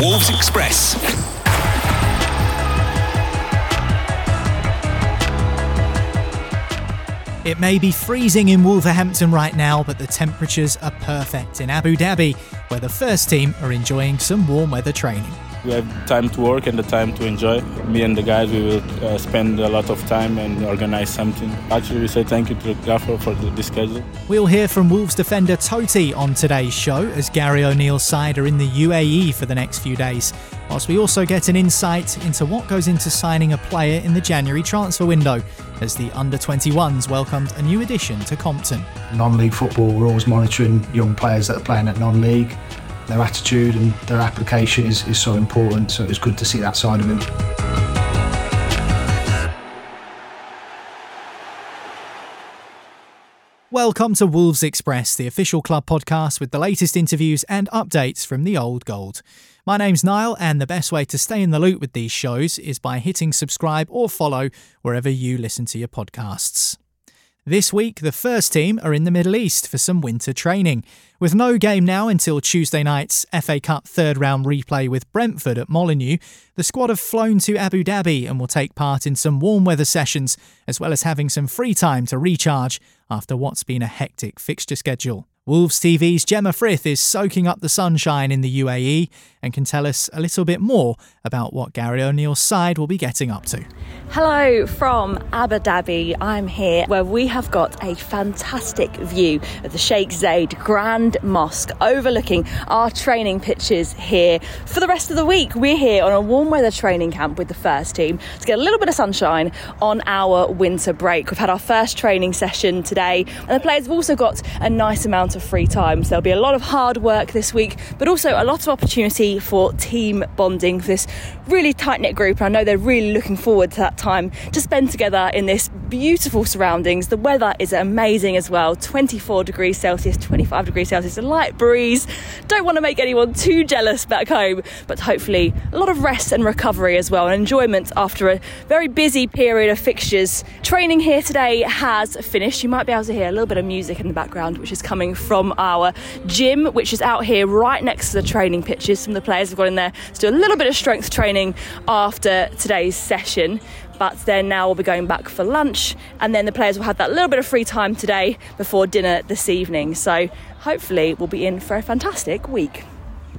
Wolves Express. It may be freezing in Wolverhampton right now, but the temperatures are perfect in Abu Dhabi, where the first team are enjoying some warm weather training. We have time to work and the time to enjoy. Me and the guys, we will uh, spend a lot of time and organize something. Actually, we say thank you to the gaffer for the, the schedule. We'll hear from Wolves defender Toti on today's show as Gary O'Neil's side are in the UAE for the next few days, whilst we also get an insight into what goes into signing a player in the January transfer window as the under 21s welcomed a new addition to Compton. Non league football, we're always monitoring young players that are playing at non league. Their attitude and their application is, is so important, so it's good to see that side of him. Welcome to Wolves Express, the official club podcast with the latest interviews and updates from the old gold. My name's Niall, and the best way to stay in the loop with these shows is by hitting subscribe or follow wherever you listen to your podcasts. This week, the first team are in the Middle East for some winter training. With no game now until Tuesday night's FA Cup third round replay with Brentford at Molineux, the squad have flown to Abu Dhabi and will take part in some warm weather sessions, as well as having some free time to recharge after what's been a hectic fixture schedule. Wolves TV's Gemma Frith is soaking up the sunshine in the UAE and can tell us a little bit more about what Gary O'Neil's side will be getting up to. Hello from Abu Dhabi. I'm here where we have got a fantastic view of the Sheikh Zayed Grand Mosque overlooking our training pitches here. For the rest of the week, we're here on a warm weather training camp with the first team to get a little bit of sunshine on our winter break. We've had our first training session today, and the players have also got a nice amount of free time. So there'll be a lot of hard work this week, but also a lot of opportunity for team bonding for this really tight knit group. And I know they're really looking forward to that time to spend together in this beautiful surroundings. The weather is amazing as well 24 degrees Celsius, 25 degrees Celsius, a light breeze. Don't want to make anyone too jealous back home, but hopefully a lot of rest and recovery as well, and enjoyment after a very busy period of fixtures. Training here today has finished. You might be able to hear a little bit of music in the background, which is coming from our gym, which is out here right next to the training pitches. Some of the players have got in there to do a little bit of strength training after today's session. But then now we'll be going back for lunch, and then the players will have that little bit of free time today before dinner this evening. So hopefully, we'll be in for a fantastic week.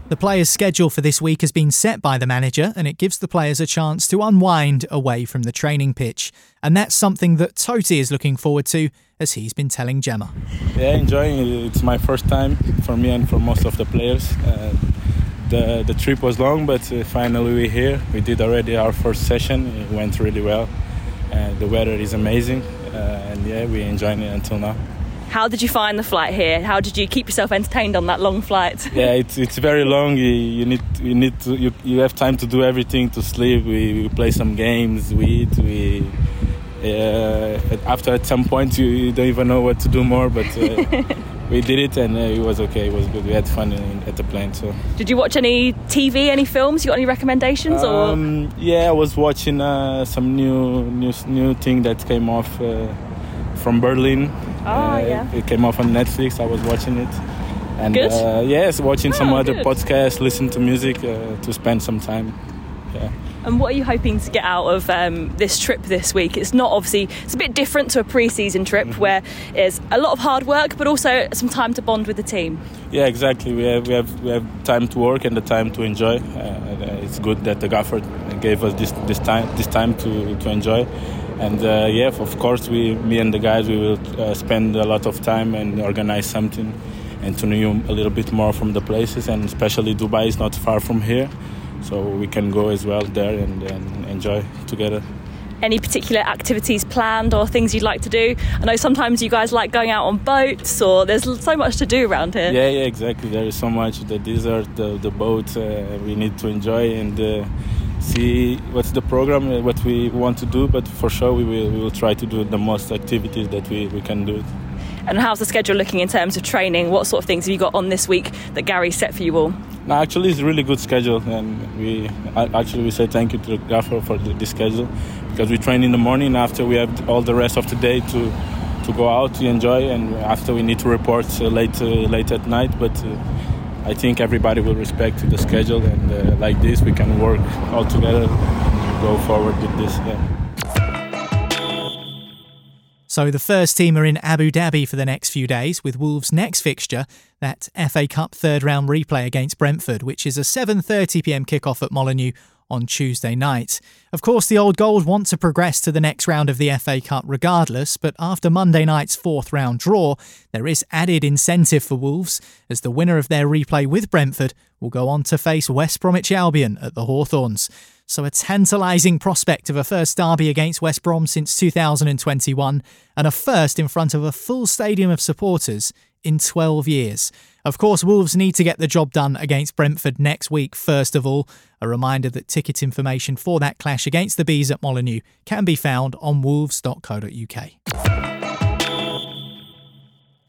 The players' schedule for this week has been set by the manager, and it gives the players a chance to unwind away from the training pitch. And that's something that Toti is looking forward to, as he's been telling Gemma. Yeah, enjoying it. It's my first time for me and for most of the players. Uh, the, the trip was long, but uh, finally we're here. We did already our first session. It went really well. And the weather is amazing. Uh, and yeah, we're enjoying it until now. How did you find the flight here? How did you keep yourself entertained on that long flight? yeah, it's, it's very long. You, you need you need to you, you have time to do everything to sleep. We, we play some games. We eat. We uh, after at some point you, you, don't even know what to do more. But uh, we did it and uh, it was okay. It was good. We had fun in, at the plane. So. Did you watch any TV, any films? You got any recommendations? Um, yeah, I was watching uh, some new new new thing that came off uh, from Berlin. Oh yeah. It came off on Netflix. I was watching it. And? Uh, yes, watching some Oh, other good. podcasts, listen to music uh, to spend some time. Yeah. And what are you hoping to get out of um, this trip this week? It's not obviously it's a bit different to a pre-season trip Mm-hmm. where it's a lot of hard work, but also some time to bond with the team. Yeah, exactly. We have we have we have time to work and the time to enjoy. Uh, it's good that the gaffer gave us this this time this time to to enjoy. And uh, yeah, of course, we me and the guys we will uh, spend a lot of time and organize something and to know a little bit more from the places and especially Dubai is not far from here, so we can go as well there and, and enjoy together. Any particular activities planned or things you'd like to do? I know sometimes you guys like going out on boats, or there's so much to do around here. Yeah, yeah, exactly. There is so much the desert, the the boat. Uh, we need to enjoy and uh, see what's the program, uh, what we want to do. But for sure, we will we will try to do the most activities that we, we can do. And how's the schedule looking in terms of training? What sort of things have you got on this week that Gary set for you all? No, actually, it's a really good schedule, and we actually we say thank you to the gaffer for the, this schedule because we train in the morning. After we have all the rest of the day to to go out to enjoy, and after we need to report uh, late uh, late at night. But uh, I think everybody will respect the schedule, and uh, like this, we can work all together and go forward with this. Yeah. So the first team are in Abu Dhabi for the next few days, with Wolves' next fixture, that FA Cup third round replay against Brentford, which is a 7:30 p.m. kickoff at Molineux on Tuesday night. Of course, the Old Gold want to progress to the next round of the FA Cup regardless, but after Monday night's fourth round draw, there is added incentive for Wolves, as the winner of their replay with Brentford will go on to face West Bromwich Albion at the Hawthorns. So a tantalising prospect of a first derby against West Brom since 2021, and a first in front of a full stadium of supporters in 12 years. Of course, Wolves need to get the job done against Brentford next week, first of all. A reminder that ticket information for that clash against the Bees at Molineux can be found on wolves.co.uk.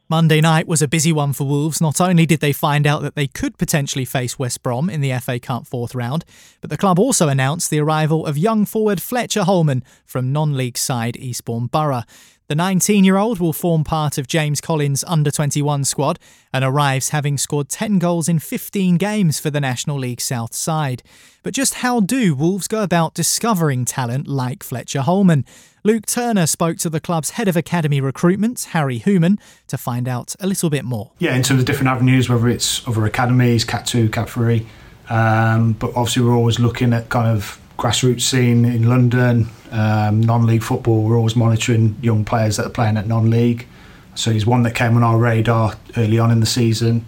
Monday night was a busy one for Wolves. Not only did they find out that they could potentially face West Brom in the FA Cup fourth round, but the club also announced the arrival of young forward Fletcher Holman from non league side Eastbourne Borough. The 19 year old will form part of James Collins' under 21 squad and arrives having scored 10 goals in 15 games for the National League South side. But just how do Wolves go about discovering talent like Fletcher Holman? Luke Turner spoke to the club's head of academy recruitment, Harry Hooman, to find out a little bit more. Yeah, in terms of different avenues, whether it's other academies, Cat 2, Cat 3, um, but obviously we're always looking at kind of grassroots scene in London, um, non-league football. We're always monitoring young players that are playing at non-league. So he's one that came on our radar early on in the season.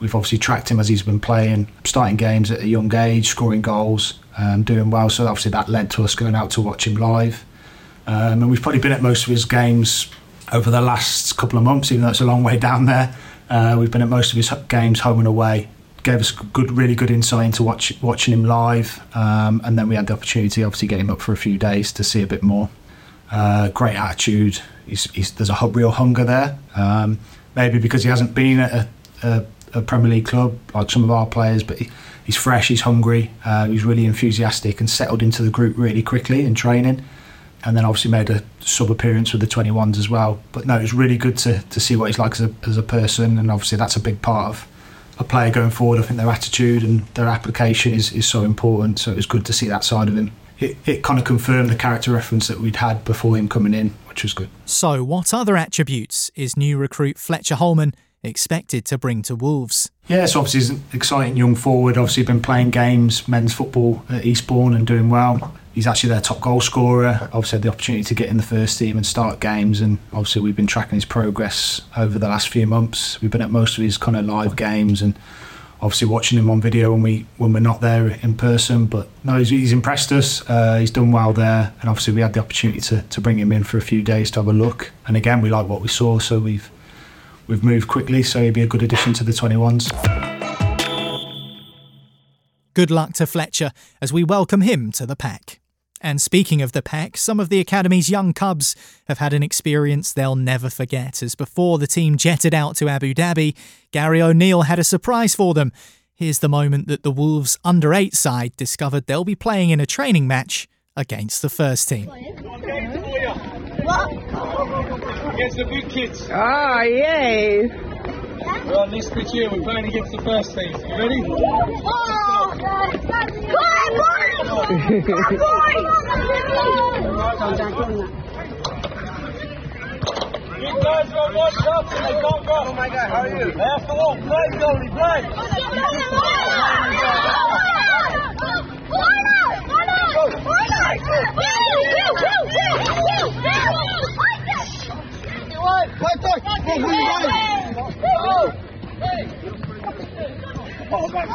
We've obviously tracked him as he's been playing, starting games at a young age, scoring goals, um, doing well. So obviously that led to us going out to watch him live. Um, and we've probably been at most of his games over the last couple of months, even though it's a long way down there. Uh, we've been at most of his games home and away. Gave us good, really good insight into watch, watching him live, um, and then we had the opportunity, obviously, get him up for a few days to see a bit more. Uh, great attitude. He's, he's, there's a real hunger there. Um, maybe because he hasn't been at a, a, a Premier League club like some of our players, but he, he's fresh, he's hungry, uh, he's really enthusiastic, and settled into the group really quickly in training and then obviously made a sub appearance with the 21s as well. But no, it was really good to, to see what he's like as a, as a person, and obviously that's a big part of a player going forward. I think their attitude and their application is, is so important, so it was good to see that side of him. It, it kind of confirmed the character reference that we'd had before him coming in, which was good. So, what other attributes is new recruit Fletcher Holman expected to bring to Wolves? Yeah, so obviously he's an exciting young forward. Obviously, been playing games, men's football at Eastbourne and doing well. He's actually their top goal scorer. Obviously, had the opportunity to get in the first team and start games. And obviously, we've been tracking his progress over the last few months. We've been at most of his kind of live games and obviously watching him on video when we when we're not there in person. But no, he's, he's impressed us. Uh, he's done well there, and obviously we had the opportunity to, to bring him in for a few days to have a look. And again, we like what we saw, so we've we've moved quickly. So he'd be a good addition to the 21s. Good luck to Fletcher as we welcome him to the pack. And speaking of the Peck, some of the Academy's young Cubs have had an experience they'll never forget, as before the team jetted out to Abu Dhabi, Gary O'Neil had a surprise for them. Here's the moment that the Wolves under 8 side discovered they'll be playing in a training match against the first team. Against the big kids. Ah, yay. We're on this pitch here. We're playing against the first team. You ready? You guys got one shot and they can't go. Oh my god, how are you? They have to walk. Play, goalie, play. 아!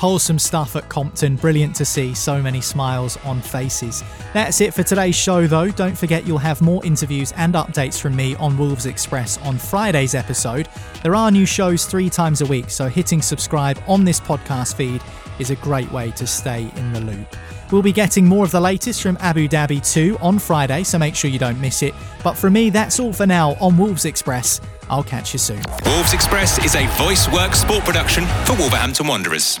Wholesome stuff at Compton. Brilliant to see so many smiles on faces. That's it for today's show, though. Don't forget you'll have more interviews and updates from me on Wolves Express on Friday's episode. There are new shows three times a week, so hitting subscribe on this podcast feed is a great way to stay in the loop. We'll be getting more of the latest from Abu Dhabi 2 on Friday, so make sure you don't miss it. But for me, that's all for now on Wolves Express. I'll catch you soon. Wolves Express is a voice work sport production for Wolverhampton Wanderers.